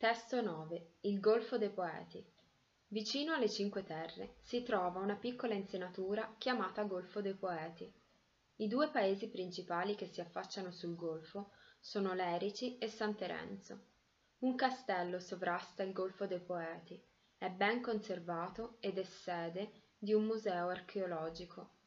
Testo 9 Il Golfo dei Poeti Vicino alle Cinque Terre si trova una piccola insenatura chiamata Golfo dei Poeti. I due paesi principali che si affacciano sul golfo sono Lerici e San Terenzo. Un castello sovrasta il Golfo dei Poeti, è ben conservato ed è sede di un museo archeologico.